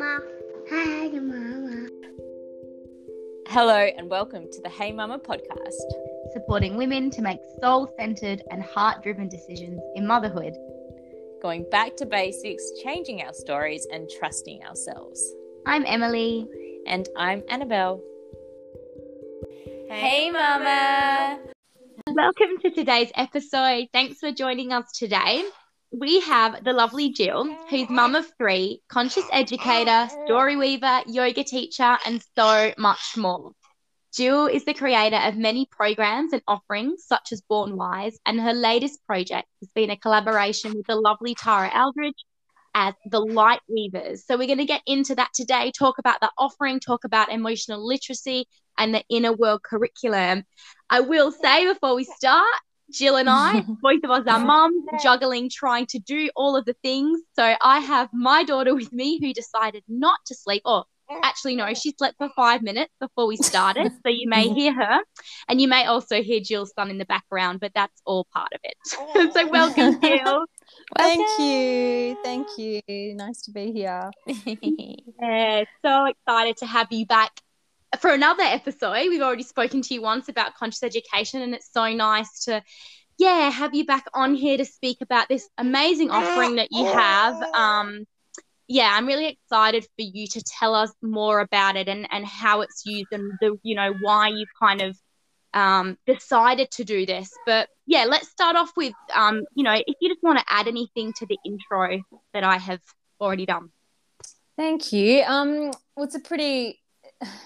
Mama. Hey, Mama. Hello, and welcome to the Hey Mama podcast. supporting women to make soul centered and heart driven decisions in motherhood. Going back to basics, changing our stories, and trusting ourselves. I'm Emily. And I'm Annabelle. Hey, Mama! Welcome to today's episode. Thanks for joining us today. We have the lovely Gill, who's mum of three, conscious educator, story weaver, yoga teacher, and so much more. Gill is the creator of many programs and offerings, such as Born Wise, and her latest project has been a collaboration with the lovely Tara Eldridge as the Light Weavers. So, we're going to get into that today, talk about the offering, talk about emotional literacy and the inner world curriculum. I will say before we start, Gill and I, both of us are mums, juggling, trying to do all of the things. So I have my daughter with me who decided not to sleep, oh, or actually, no, she slept for five minutes before we started. So you may hear her, and you may also hear Gill's son in the background, but that's all part of it. Oh. so welcome, Gill. Thank you. Thank you. Nice to be here. Yeah, so excited to have you back for another episode. We've already spoken to you once about conscious education, and it's so nice to, yeah, have you back on here to speak about this amazing offering that you have. Um, yeah, I'm really excited for you to tell us more about it and and how it's used and the you know why you've kind of um, decided to do this. But yeah, let's start off with um, you know if you just want to add anything to the intro that I have already done. Thank you. Um, well, it's a pretty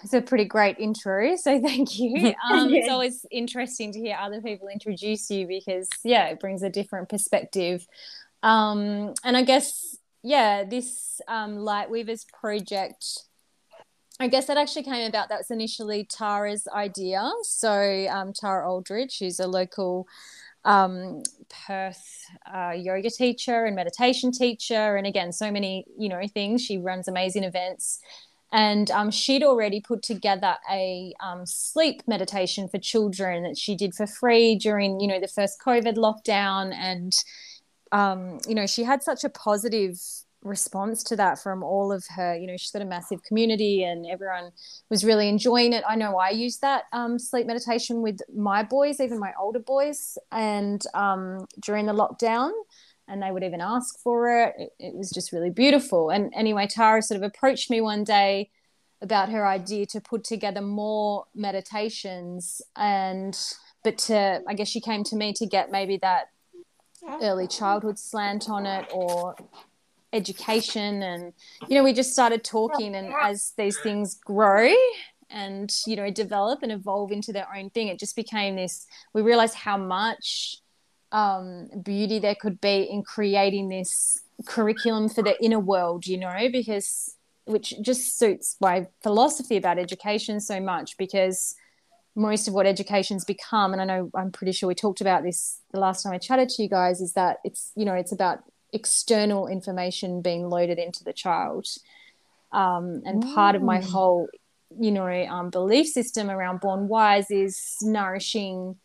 it's a pretty great intro, so thank you. Um, it's always interesting to hear other people introduce you because yeah, it brings a different perspective. Um, and I guess yeah, this um, Light Weavers project. I guess that actually came about. That was initially Tara's idea. So um, Tara Aldridge, who's a local um, Perth uh, yoga teacher and meditation teacher, and again, so many you know things. She runs amazing events, and um, she'd already put together a um, sleep meditation for children that she did for free during you know the first COVID lockdown, and um, you know she had such a positive response to that from all of her you know she's got a massive community and everyone was really enjoying it. I know i used that um, sleep meditation with my boys even my older boys. And um, during the lockdown and they would even ask for it. it it was just really beautiful and anyway tara sort of approached me one day about her idea to put together more meditations and but to i guess she came to me to get maybe that early childhood slant on it or education and you know we just started talking and as these things grow and you know develop and evolve into their own thing it just became this we realized how much um, beauty there could be in creating this curriculum for the inner world you know because which just suits my philosophy about education so much because most of what education's become and i know i'm pretty sure we talked about this the last time i chatted to you guys is that it's you know it's about external information being loaded into the child. Um, and part of my whole, you know, um, belief system around Born Wise is nourishing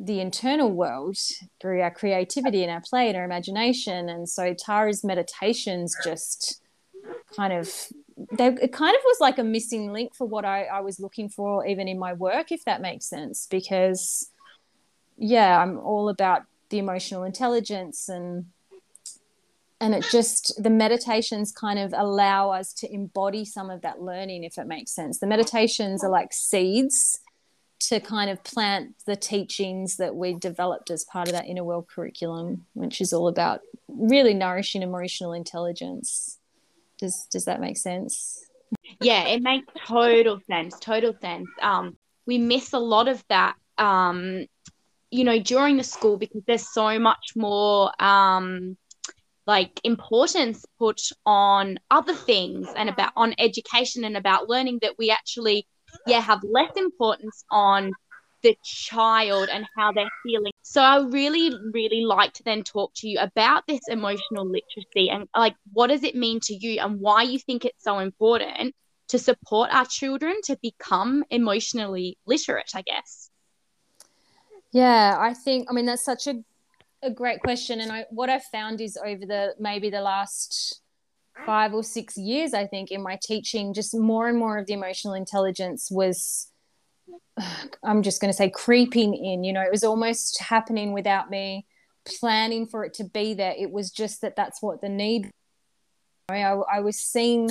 the internal world through our creativity and our play and our imagination. And so Tara's meditations just kind of they it kind of was like a missing link for what I, I was looking for even in my work, if that makes sense. Because yeah, I'm all about the emotional intelligence and and it just the meditations kind of allow us to embody some of that learning if it makes sense the meditations are like seeds to kind of plant the teachings that we developed as part of that inner world curriculum which is all about really nourishing emotional intelligence. Does does that make sense? Yeah it makes total sense total sense. Um we miss a lot of that um you know during the school because there's so much more um like importance put on other things and about on education and about learning that we actually yeah have less importance on the child and how they're feeling. So i really really like to then talk to you about this emotional literacy and like what does it mean to you and why you think it's so important to support our children to become emotionally literate i guess. Yeah i think i mean that's such a a great question. And I, what i've found is over the maybe the last five or six years, I think, in my teaching, just more and more of the emotional intelligence was, I'm just going to say, creeping in. You know, it was almost happening without me planning for it to be there. It was just that that's what the need. I, I was seeing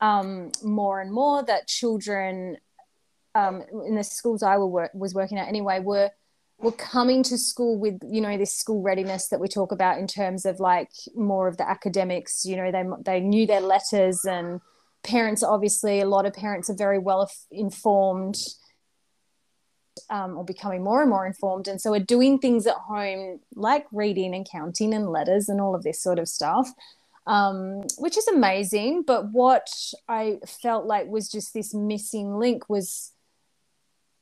um, more and more that children um, in the schools I were, was working at anyway were were coming to school with you know this school readiness that we talk about in terms of like more of the academics you know they they knew their letters and parents obviously a lot of parents are very well informed um, or becoming more and more informed and so we're doing things at home like reading and counting and letters and all of this sort of stuff um, which is amazing but what i felt like was just this missing link was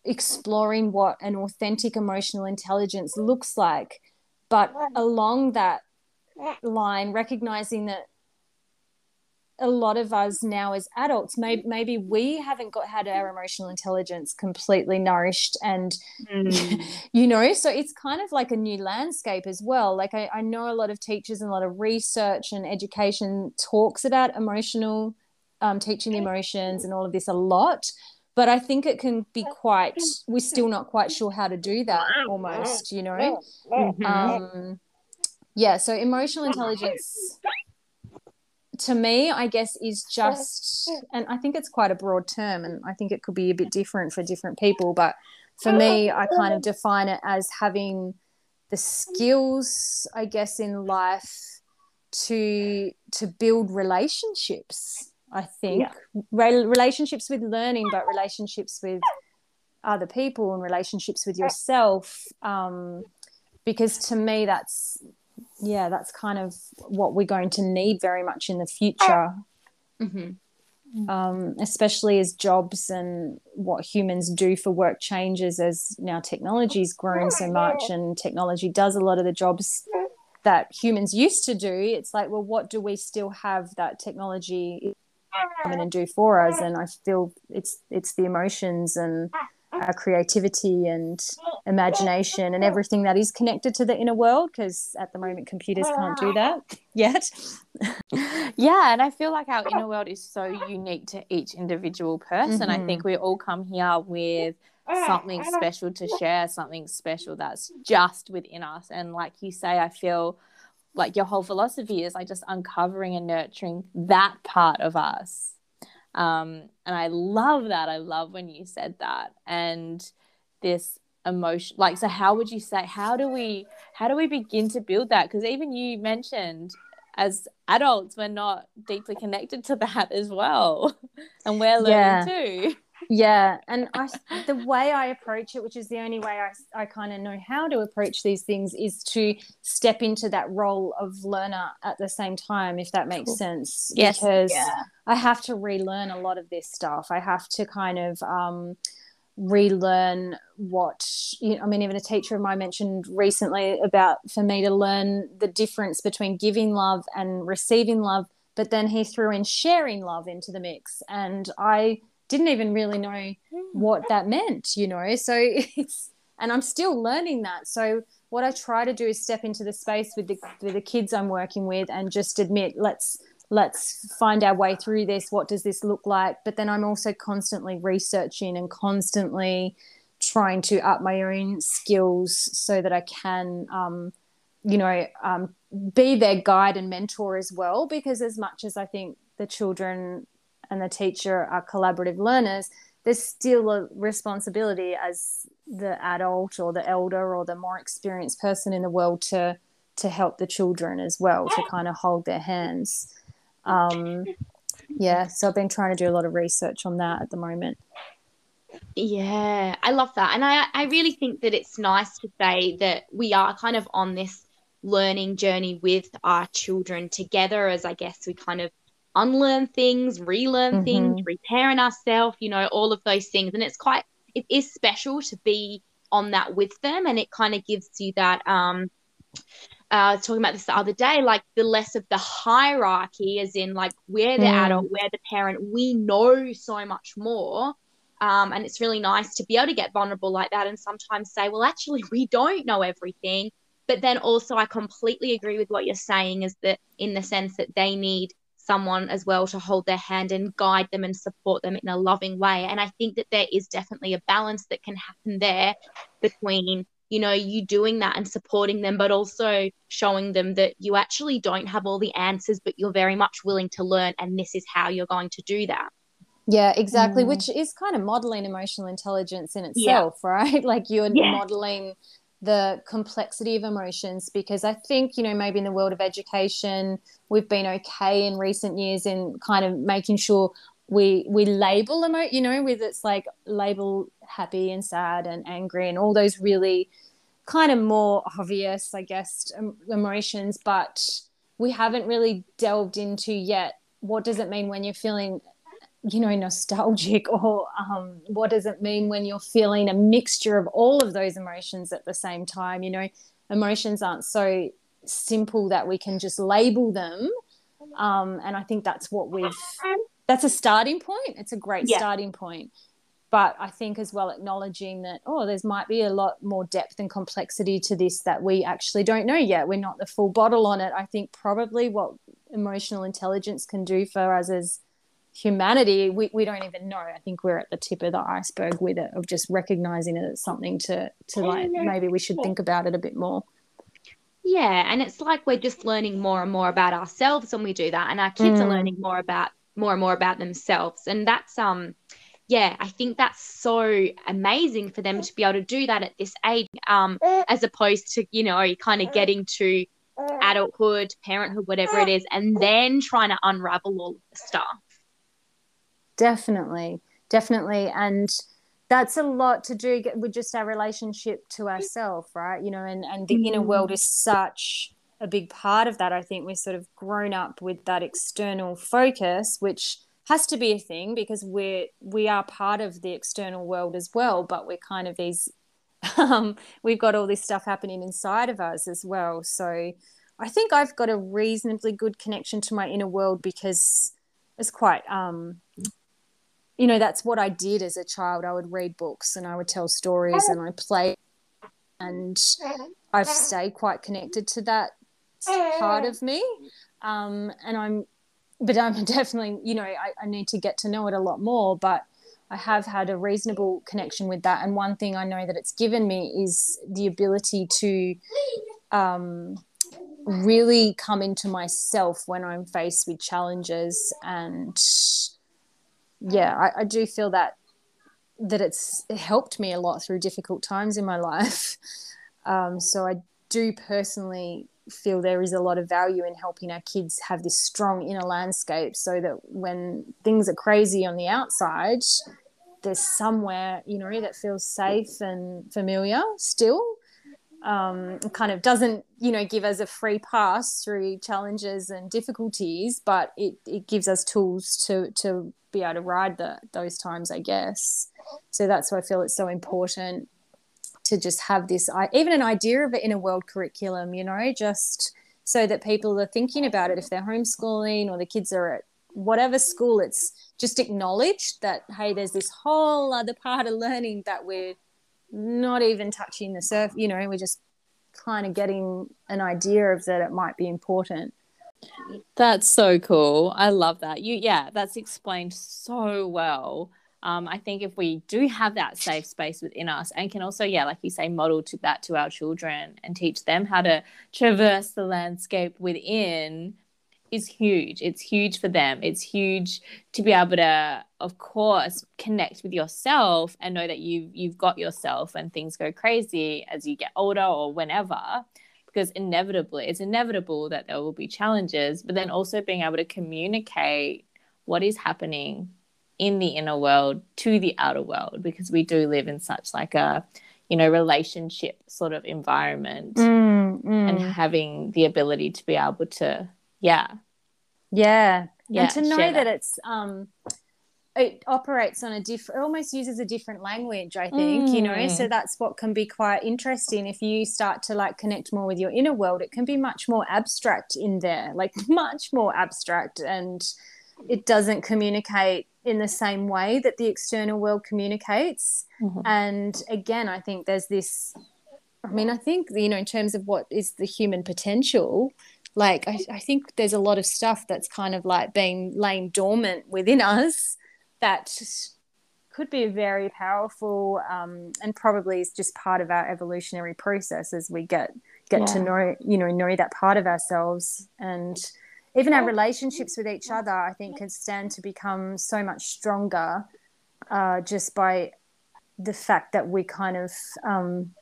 exploring what an authentic emotional intelligence looks like but along that line recognizing that a lot of us now as adults maybe, maybe we haven't got had our emotional intelligence completely nourished and mm. you know so it's kind of like a new landscape as well like I, I know a lot of teachers and a lot of research and education talks about emotional um, teaching emotions and all of this a lot but I think it can be quite. We're still not quite sure how to do that. Almost, you know. Mm-hmm. Um, yeah. So emotional intelligence, to me, I guess, is just, and I think it's quite a broad term, and I think it could be a bit different for different people. But for me, I kind of define it as having the skills, I guess, in life to to build relationships I think yeah. Re- relationships with learning, but relationships with other people and relationships with yourself. Um, because to me, that's yeah, that's kind of what we're going to need very much in the future. Mm-hmm. Um, especially as jobs and what humans do for work changes as now technology's grown so much and technology does a lot of the jobs that humans used to do it's like well what do we still have that technology come in and do for us and i feel it's it's the emotions and our creativity and imagination and everything that is connected to the inner world because at the moment computers can't do that yet. Yeah and i feel like our inner world is so unique to each individual person. Mm-hmm. i think we all come here with something special to share something special that's just within us. And like you say i feel like your whole philosophy is like just uncovering and nurturing that part of us. Um, and i love that. I love when you said that. And this emotion like so how would you say how do we how do we begin to build that? Because even you mentioned as adults we're not deeply connected to that as well. And we're learning yeah. too yeah and i the way i approach it which is the only way i, I kind of know how to approach these things is to step into that role of learner at the same time if that makes cool. sense yes. because yeah. i have to relearn a lot of this stuff i have to kind of um, relearn what you know, i mean even a teacher of mine mentioned recently about for me to learn the difference between giving love and receiving love but then he threw in sharing love into the mix and i didn't even really know what that meant, you know. So it's and I'm still learning that. So what I try to do is step into the space with the with the kids I'm working with and just admit let's let's find our way through this. What does this look like? But then I'm also constantly researching and constantly trying to up my own skills so that I can, um, you know, um, be their guide and mentor as well. Because as much as I think the children and the teacher are collaborative learners, there's still a responsibility as the adult or the elder or the more experienced person in the world to to help the children as well to kind of hold their hands. Um, yeah, so I've been trying to do a lot of research on that at the moment. Yeah, I love that. And I, I really think that it's nice to say that we are kind of on this learning journey with our children together as I guess we kind of unlearn things, relearn mm-hmm. things, repairing ourselves, you know, all of those things. And it's quite, it is special to be on that with them. And it kind of gives you that, um, uh, I was talking about this the other day, like the less of the hierarchy, as in like we're the mm. adult, we're the parent, we know so much more. Um, and it's really nice to be able to get vulnerable like that and sometimes say, well, actually, we don't know everything. But then also, I completely agree with what you're saying is that in the sense that they need someone as well to hold their hand and guide them and support them in a loving way. And I think that there is definitely a balance that can happen there between you know, you doing that and supporting them, but also showing them that you actually don't have all the answers, but you're very much willing to learn, and this is how you're going to do that. Yeah, exactly. Mm. Which is kind of modeling emotional intelligence in itself, yeah. right? Like you're yeah. modeling the complexity of emotions because I think, you know, maybe in the world of education, we've been okay in recent years in kind of making sure we we label emo you know with it's like label happy and sad and angry and all those really kind of more obvious i guess emotions but we haven't really delved into yet what does it mean when you're feeling you know nostalgic or um, what does it mean when you're feeling a mixture of all of those emotions at the same time you know emotions aren't so simple that we can just label them um, and i think that's what we've that's a starting point. It's a great yeah. starting point. But I think as well acknowledging that, oh, there's might be a lot more depth and complexity to this that we actually don't know yet. We're not the full bottle on it. I think probably what emotional intelligence can do for us as humanity, we, we don't even know. I think we're at the tip of the iceberg with it of just recognizing it as something to to like maybe we should think about it a bit more. Yeah, and it's like we're just learning more and more about ourselves when we do that, and our kids mm. are learning more about more and more about themselves and that's um yeah i think that's so amazing for them to be able to do that at this age um as opposed to you know kind of getting to adulthood parenthood whatever it is and then trying to unravel all of the stuff definitely definitely and that's a lot to do with just our relationship to ourselves right you know and and the mm-hmm. inner world is such a big part of that. I think we've sort of grown up with that external focus, which has to be a thing because we're we are part of the external world as well, but we're kind of these um, we've got all this stuff happening inside of us as well. So I think I've got a reasonably good connection to my inner world because it's quite um, you know that's what I did as a child. I would read books and I would tell stories and I played and I've stayed quite connected to that part of me. Um, and I'm, but I'm definitely, you know, I, I need to get to know it a lot more. But I have had a reasonable connection with that. And one thing I know that it's given me is the ability to um, really come into myself when I'm faced with challenges. And yeah, I, I do feel that that it's helped me a lot through difficult times in my life. Um, so I do personally feel there is a lot of value in helping our kids have this strong inner landscape so that when things are crazy on the outside, there's somewhere, you know, that feels safe and familiar still. Um, kind of doesn't, you know, give us a free pass through challenges and difficulties, but it, it gives us tools to, to be able to ride the, those times, I guess. So that's why I feel it's so important to just have this even an idea of it inner world curriculum you know just so that people are thinking about it if they're homeschooling or the kids are at whatever school it's just acknowledged that hey there's this whole other part of learning that we're not even touching the surf you know we're just kind of getting an idea of that it might be important. That's so cool. I love that. You yeah that's explained so well. Um, I think if we do have that safe space within us and can also, yeah, like you say, model to that to our children and teach them how to traverse the landscape within is huge. It's huge for them. It's huge to be able to, of course, connect with yourself and know that you you've got yourself when things go crazy as you get older or whenever. Because inevitably, it's inevitable that there will be challenges, but then also being able to communicate what is happening in the inner world to the outer world because we do live in such like a you know relationship sort of environment mm, mm. and having the ability to be able to yeah yeah, yeah and to know that. that. it's um it operates on a different almost uses a different language i think mm. you know so mm. that's what can be quite interesting if you start to like connect more with your inner world it can be much more abstract in there like much more abstract and it doesn't communicate in the same way that the external world communicates. Mm-hmm. And again, I think there's this. I mean, I think you know, in terms of what is the human potential, like I, I think there's a lot of stuff that's kind of like being laying dormant within us that could be very powerful um, and probably is just part of our evolutionary process as we get get to know you know know that part of ourselves. And even our relationships with each other i think can stand to become so much stronger uh, just by the fact that we kind of um,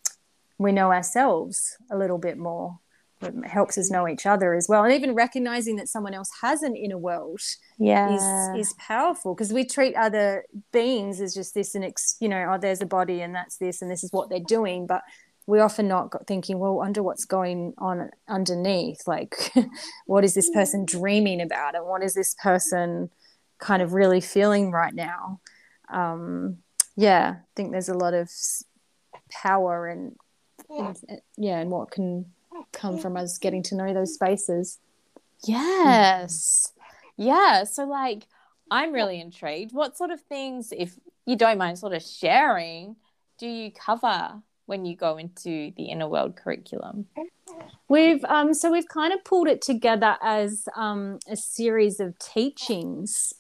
we know ourselves a little bit more it helps us know each other as well. And even recognizing that someone else has an inner world Yeah. is is powerful because we treat other beings as just this and ex, you know oh there's a body and that's this and this is what they're doing. But we're often not thinking well under what's going on underneath? Like what is this person dreaming about? And what is this person kind of really feeling right now? Um yeah i think there's a lot of power and, and yeah and what can come from us getting to know those spaces Yes. Yeah. So, like, I'm really intrigued. What sort of things, if you don't mind sort of sharing, do you cover when you go into the inner world curriculum? We've um, so we've kind of pulled it together as um, a series of teachings,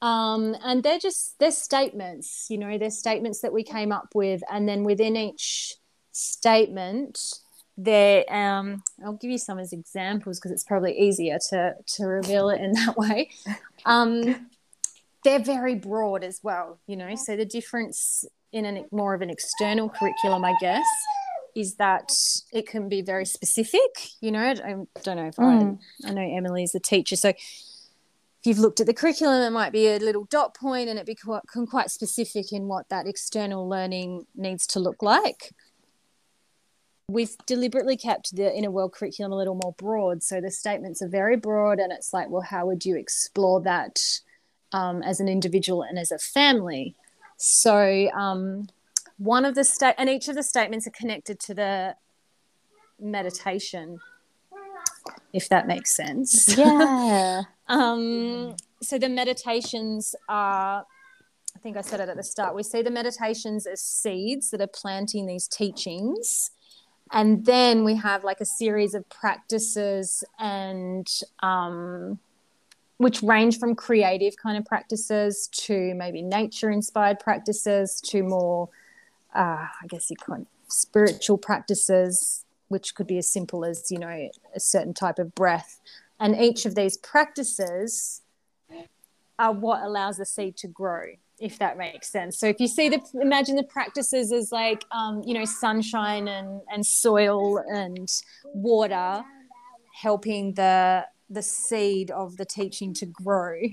um, and they're just they're statements. You know, they're statements that we came up with, and then within each statement, there um, I'll give you some as examples because it's probably easier to to reveal it in that way. Um, they're very broad as well. You know, so the difference in a more of an external curriculum, I guess, is that it can be very specific. You know, I don't know if Mm. I, I know Emily's a teacher, so if you've looked at the curriculum, it might be a little dot point, and it be quite, can quite specific in what that external learning needs to look like. We've deliberately kept the inner world curriculum a little more broad, so the statements are very broad, and it's like, well, how would you explore that um, as an individual and as a family? So um, one of the state and each of the statements are connected to the meditation if that makes sense Yeah. um, so the meditations are i think i said it at the start we see the meditations as seeds that are planting these teachings and then we have like a series of practices and um, which range from creative kind of practices to maybe nature inspired practices to more uh, i guess you could spiritual practices which could be as simple as you know a certain type of breath. And each of these practices are what allows the seed to grow if that makes sense so if you see the imagine the practices as like um, you know sunshine and and soil and water helping the the seed of the teaching to grow i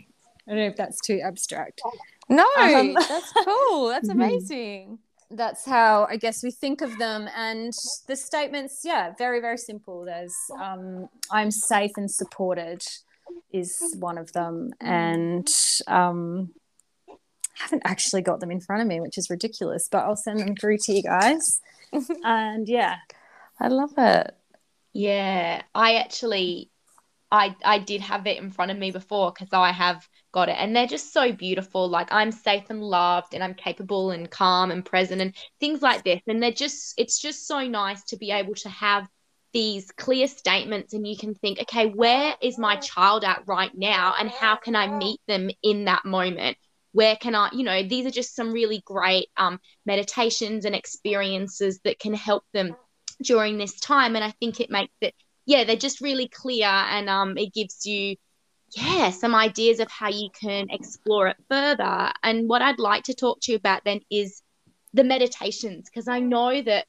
don't know if that's too abstract No, Um, that's cool. That's amazing. that's how I guess we think of them. And the statements, yeah, very, very simple. There's um, I'm safe and supported is one of them. And um, haven't actually got them in front of me, which is ridiculous, but I'll send them through to you guys. and yeah. I love it. Yeah, I actually, I I did have it in front of me before because I have got it, and they're just so beautiful. Like I'm safe and loved, and I'm capable and calm and present, and things like this. And they're just, it's just so nice to be able to have these clear statements, and you can think, okay, where is my child at right now, and how can I meet them in that moment? Where can I, you know, these are just some really great um, meditations and experiences that can help them during this time. And i think it makes it yeah they're just really clear and um it gives you yeah some ideas of how you can explore it further. And what i'd like to talk to you about then is the meditations because i know that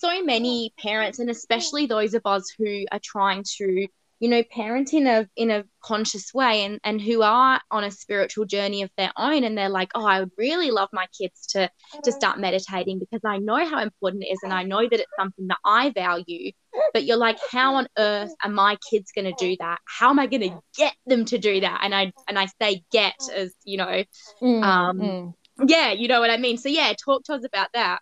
so many parents and especially those of us who are trying to you know parent in a in a conscious way and and who are on a spiritual journey of their own and they're like oh i would really love my kids to to start meditating because I know how important it is and I know that it's something that I value. But you're like, how on earth are my kids going to do that? How am I going to get them to do that? And I and I say get as you know, Um, mm. yeah, you know what I mean. So yeah, talk to us about that.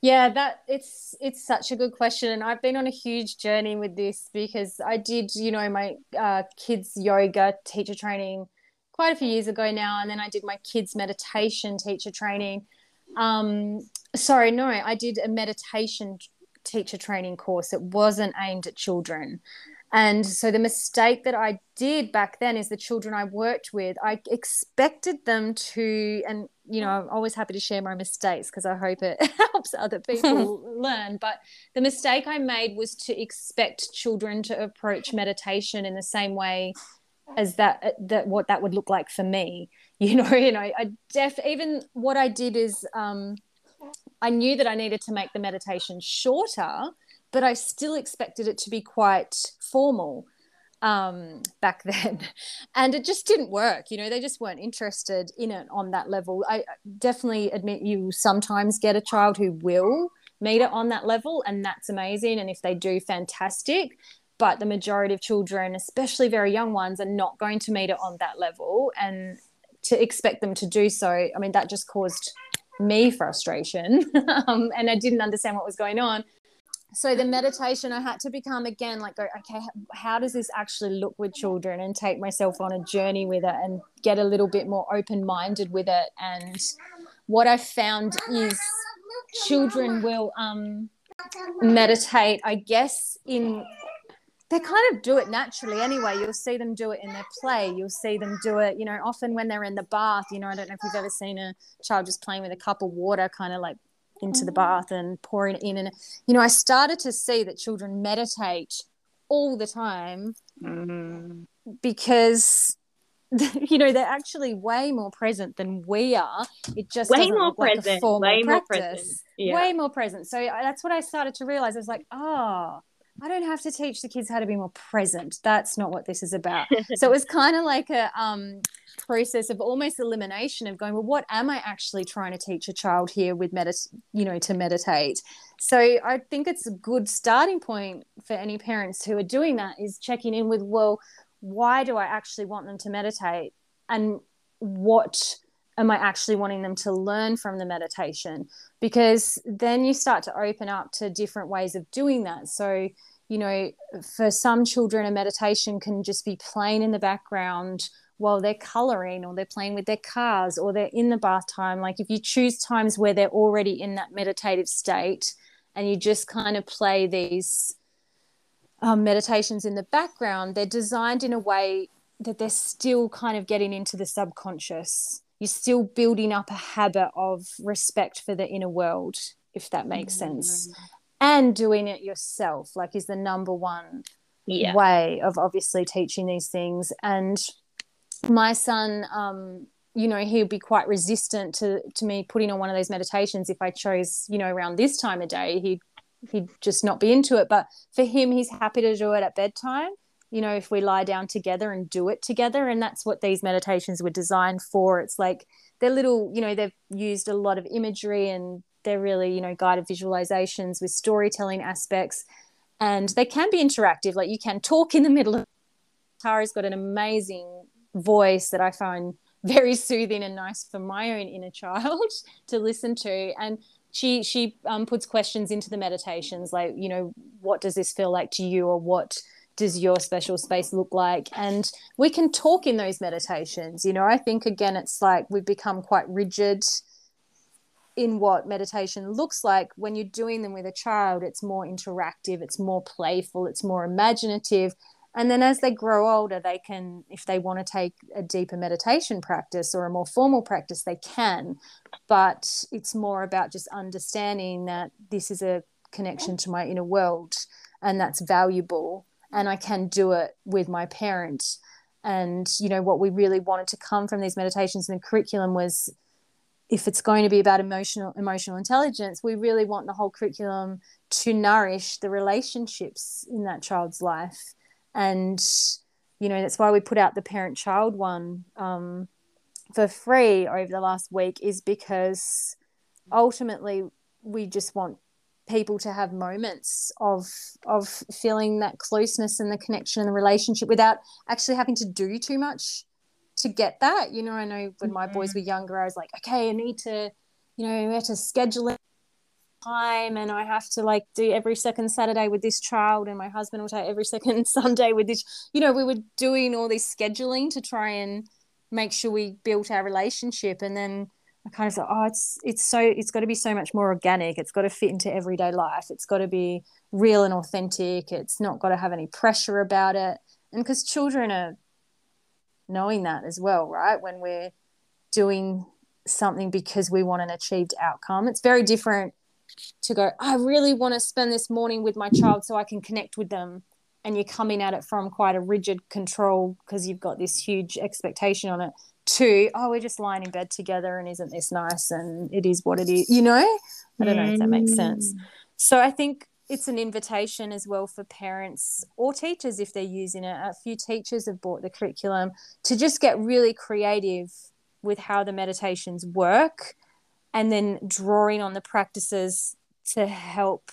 Yeah, that it's it's such a good question, and I've been on a huge journey with this because I did, you know, my uh, kids yoga teacher training quite a few years ago now, and then I did my kids meditation teacher training. Um, sorry, no, I did a meditation teacher training course. It wasn't aimed at children, And so the mistake that I did back then is the children I worked with, I expected them to, and you know, I'm always happy to share my mistakes because I hope it helps other people learn. But the mistake I made was to expect children to approach meditation in the same way as that that what that would look like for me. You know, you know, I def even what I did is um, I knew that I needed to make the meditation shorter but I still expected it to be quite formal um, back then. And it just didn't work. You know, they just weren't interested in it on that level. I definitely admit you sometimes get a child who will meet it on that level, and that's amazing. And if they do, fantastic. But the majority of children, especially very young ones, are not going to meet it on that level. And to expect them to do so, I mean, that just caused me frustration. um, and I didn't understand what was going on so the meditation i had to become again like go okay how does this actually look with children? and take myself on a journey with it and get a little bit more open minded with it. And what i found is children will um meditate i guess in they kind of do it naturally anyway. You'll see them do it in their play. You'll see them do it you know often when they're in the bath. You know i don't know if you've ever seen a child just playing with a cup of water kind of like into the mm. bath and pouring it in. And, you know, I started to see that children meditate all the time mm. because you know they're actually way more present than we are it just way more present like a way more present yeah. way more present so that's what i started to realize i was like oh I don't have to teach the kids how to be more present. That's not what this is about. so it was kind of like a um, process of almost elimination of going, well, what am I actually trying to teach a child here with medit, you know, to meditate? So I think it's a good starting point for any parents who are doing that is checking in with, well, why do I actually want them to meditate, and what am I actually wanting them to learn from the meditation? Because then you start to open up to different ways of doing that. So you know, for some children, a meditation can just be playing in the background while they're coloring or they're playing with their cars or they're in the bath time. Like if you choose times where they're already in that meditative state and you just kind of play these um, meditations in the background, they're designed in a way that they're still kind of getting into the subconscious. You're still building up a habit of respect for the inner world, if that makes mm-hmm. sense. And doing it yourself, like, is the number one yeah. way of obviously teaching these things. And my son um, you know he'll be quite resistant to to me putting on one of those meditations if i chose you know around this time of day he'd he'd just not be into it but for him he's happy to do it at bedtime you know if we lie down together and do it together and that's what these meditations were designed for. It's like they're little you know they've used a lot of imagery and they're really you know guided visualizations with storytelling aspects. And they can be interactive like you can talk in the middle. Of Tara's got an amazing voice that I find very soothing and nice for my own inner child to listen to. And she she um, puts questions into the meditations like, you know, what does this feel like to you, or what does your special space look like? And we can talk in those meditations. You know, I think again, it's like we've become quite rigid in what meditation looks like when you're doing them with a child it's more interactive it's more playful it's more imaginative and then as they grow older, they can, if they want to take a deeper meditation practice or a more formal practice, they can. But it's more about just understanding that this is a connection to my inner world and that's valuable. And I can do it with my parent. And, you know, what we really wanted to come from these meditations in the curriculum was if it's going to be about emotional emotional intelligence, we really want the whole curriculum to nourish the relationships in that child's life and you know that's why we put out the parent child one um, for free over the last week is because ultimately we just want people to have moments of of feeling that closeness and the connection and the relationship without actually having to do too much to get that you know i know when my boys mm-hmm. were younger i was like okay i need to you know we have to schedule it time and I have to like do every second Saturday with this child and my husband will take every second Sunday with this you know we were doing all this scheduling to try and make sure we built our relationship and then I kind of thought, oh, it's it's so it's got to be so much more organic. It's got to fit into everyday life. It's got to be real and authentic. It's not got to have any pressure about it. And because children are knowing that as well, right? When we're doing something because we want an achieved outcome, it's very different to go, I really want to spend this morning with my child so I can connect with them. And you're coming at it from quite a rigid control because you've got this huge expectation on it to oh we're just lying in bed together and isn't this nice and it is what it is you know? I don't know if that makes sense. Mm. so i think it's an invitation as well for parents or teachers if they're using it. A few teachers have bought the curriculum to just get really creative with how the meditations work and then drawing on the practices to help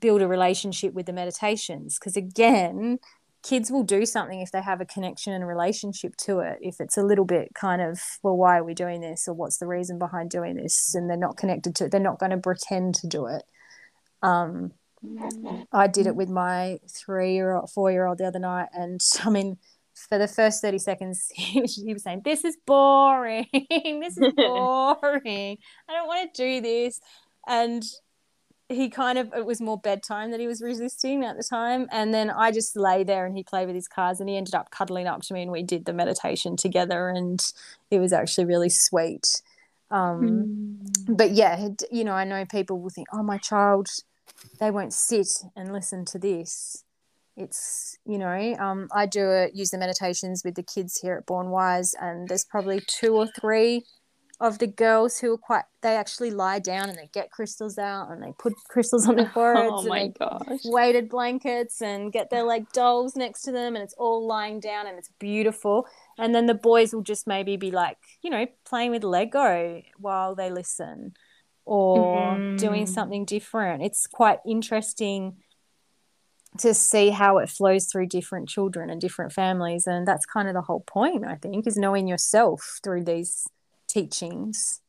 build a relationship with the meditations. Because again kids will do something if they have a connection and a relationship to it. If it's a little bit kind of, well, why are we doing this? Or what's the reason behind doing this? And they're not connected to it, they're not going to pretend to do it. Um, I did it with my three year old, four year old the other night. And I mean, for the first 30 seconds, he was saying, This is boring. this is boring. I don't want to do this. And he kind of it was more bedtime that he was resisting at the time. And then i just lay there and he played with his cards and he ended up cuddling up to me and we did the meditation together and it was actually really sweet. Um, mm. but yeah you know i know people will think oh my child they won't sit and listen to this. It's you know um, i do it use the meditations with the kids here at born wise and there's probably two or three of the girls who are quite they actually lie down and they get crystals out and they put crystals on their foreheads oh my and gosh. weighted blankets and get their like dolls next to them and it's all lying down and it's beautiful and then the boys will just maybe be like you know playing with lego while they listen or mm. doing something different it's quite interesting to see how it flows through different children and different families and that's kind of the whole point i think is knowing yourself through these teachings.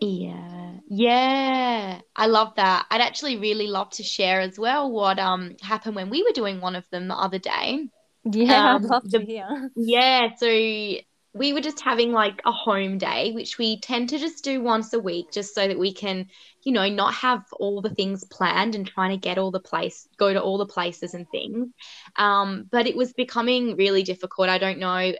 Yeah. Yeah. I love that. I'd actually really love to share as well what um happened when we were doing one of them the other day. Yeah, um, I'd love the, to hear. Yeah, so we were just having like a home day, which we tend to just do once a week, just so that we can, you know, not have all the things planned and trying to get all the place, go to all the places and things. Um, but it was becoming really difficult. I don't know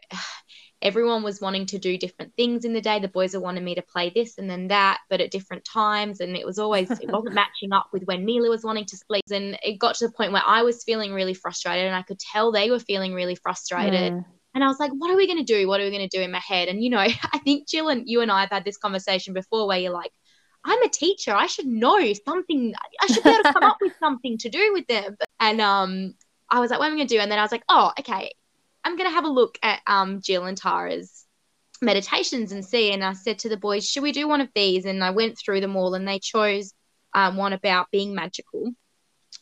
everyone was wanting to do different things in the day. The boys were wanting me to play this and then that, but at different times. And it was always, it wasn't matching up with when Mila was wanting to sleep. And it got to the point where I was feeling really frustrated and I could tell they were feeling really frustrated. Mm. And I was like, what are we going to do? What are we going to do in my head? And, you know, I think Gill and you and I have had this conversation before where you're like, I'm a teacher. I should know something. I should be able to come up with something to do with them. And um, I was like, what am I going to do? And then I was like, oh, okay. I'm going to have a look at um, Gill and Tara's meditations and see. And I said to the boys, should we do one of these? And I went through them all and they chose um, one about being magical.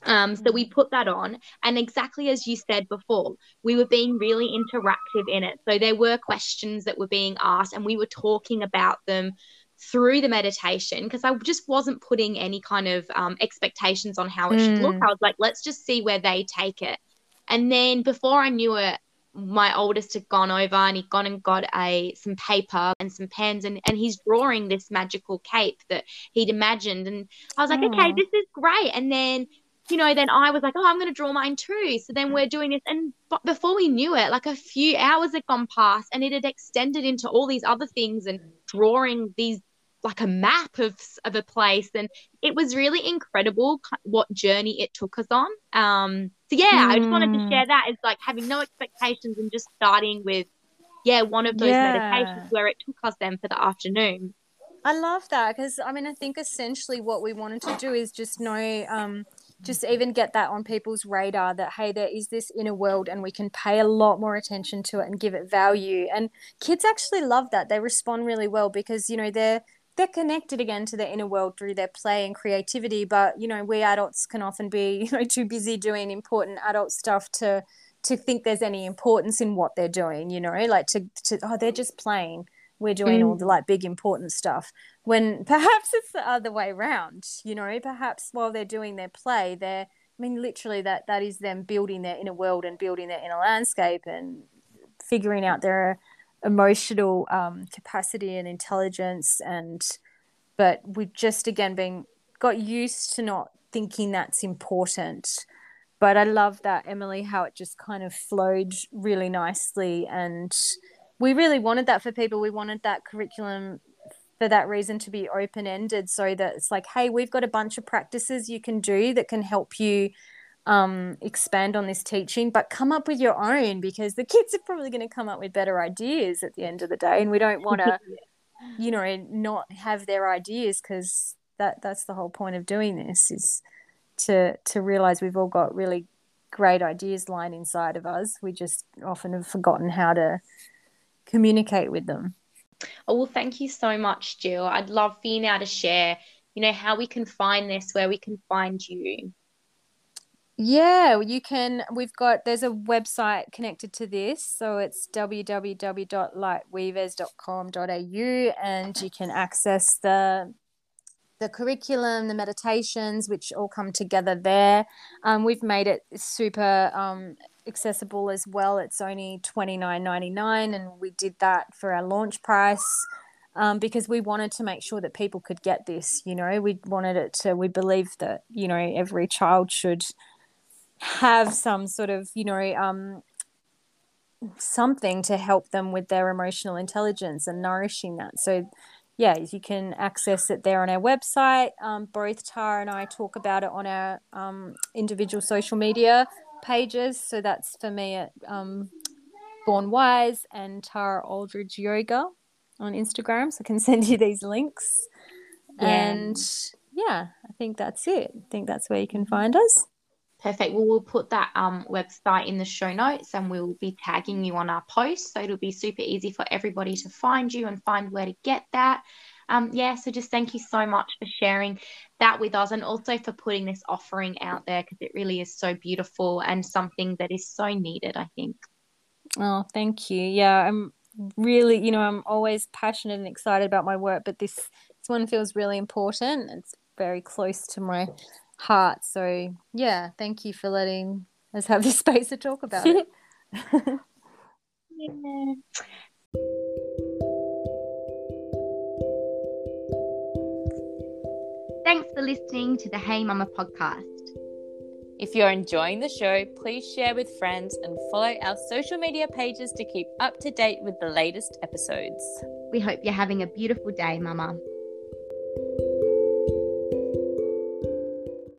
Um, so we put that on, and exactly as you said before, we were being really interactive in it. So there were questions that were being asked, and we were talking about them through the meditation because I just wasn't putting any kind of um, expectations on how it mm. should look. Mm. I was like, let's just see where they take it. And then before I knew it, my oldest had gone over and he'd gone and got a some paper and some pens and, and he's drawing this magical cape that he'd imagined and I was like, oh. okay, this is great. And then, you know, then I was like, oh, I'm going to draw mine too. So then we're doing this, and but before we knew it, like a few hours had gone past, and it had extended into all these other things and drawing these like a map of of a place and it was really incredible what journey it took us on um so yeah mm. i just wanted to share hmm. that it's like having no expectations and just starting with yeah one of those yeah. meditations where it took us then for the afternoon i love that because i mean i think essentially what we wanted to do is just know um just even get that on people's radar that hey there is this inner world and we can pay a lot more attention to it and give it value and kids actually love that they respond really well because you know they're they're connected again to the inner world through their play and creativity but you know we adults can often be you know too busy doing important adult stuff to to think there's any importance in what they're doing you know like to, to oh they're just playing we're doing mm. all the like big important stuff when perhaps it's the other way around you know perhaps while they're doing their play they're i mean literally that that is them building their inner world and building their inner landscape and figuring out their emotional um, capacity and intelligence and but we've just again been got used to not thinking that's important. But i love that emily how it just kind of flowed really nicely. And we really wanted that for people. We wanted that curriculum for that reason to be open ended so that it's like hey we've got a bunch of practices you can do that can help you um, expand on this teaching, but come up with your own because the kids are probably going to come up with better ideas at the end of the day, and we don't want to, you know, not have their ideas because that that's the whole point of doing this is to to realize we've all got really great ideas lying inside of us. We just often have forgotten how to communicate with them. Oh well, thank you so much, Gill. I'd love for you now to share, you know, how we can find this, where we can find you. Yeah, you can. We've got there's a website connected to this, so it's www.lightweavers.com.au, and you can access the the curriculum, the meditations, which all come together there. Um, we've made it super um, accessible as well. It's only twenty nine ninety nine, and we did that for our launch price. Um, because we wanted to make sure that people could get this. You know, we wanted it to. We believe that you know every child should have some sort of you know um, something to help them with their emotional intelligence and nourishing that. So yeah you can access it there on our website. Um, both tara and i talk about it on our um, individual social media pages. So that's for me at um, born wise and tara aldridge yoga on instagram. So i can send you these links. Yeah. and yeah i think that's it. I think that's where you can find us Perfect. Well, we'll put that um, website in the show notes and we'll be tagging you on our post. So it'll be super easy for everybody to find you and find where to get that. Um, yeah, so just thank you so much for sharing that with us and also for putting this offering out there because it really is so beautiful and something that is so needed, I think. Oh, thank you. Yeah, I'm really, you know, I'm always passionate and excited about my work, but this, this one feels really important. It's very close to my heart. So yeah, thank you for letting us have this space to talk about it. yeah. Thanks for listening to the Hey Mama podcast. If you're enjoying the show, please share with friends and follow our social media pages to keep up to date with the latest episodes. We hope you're having a beautiful day, Mama.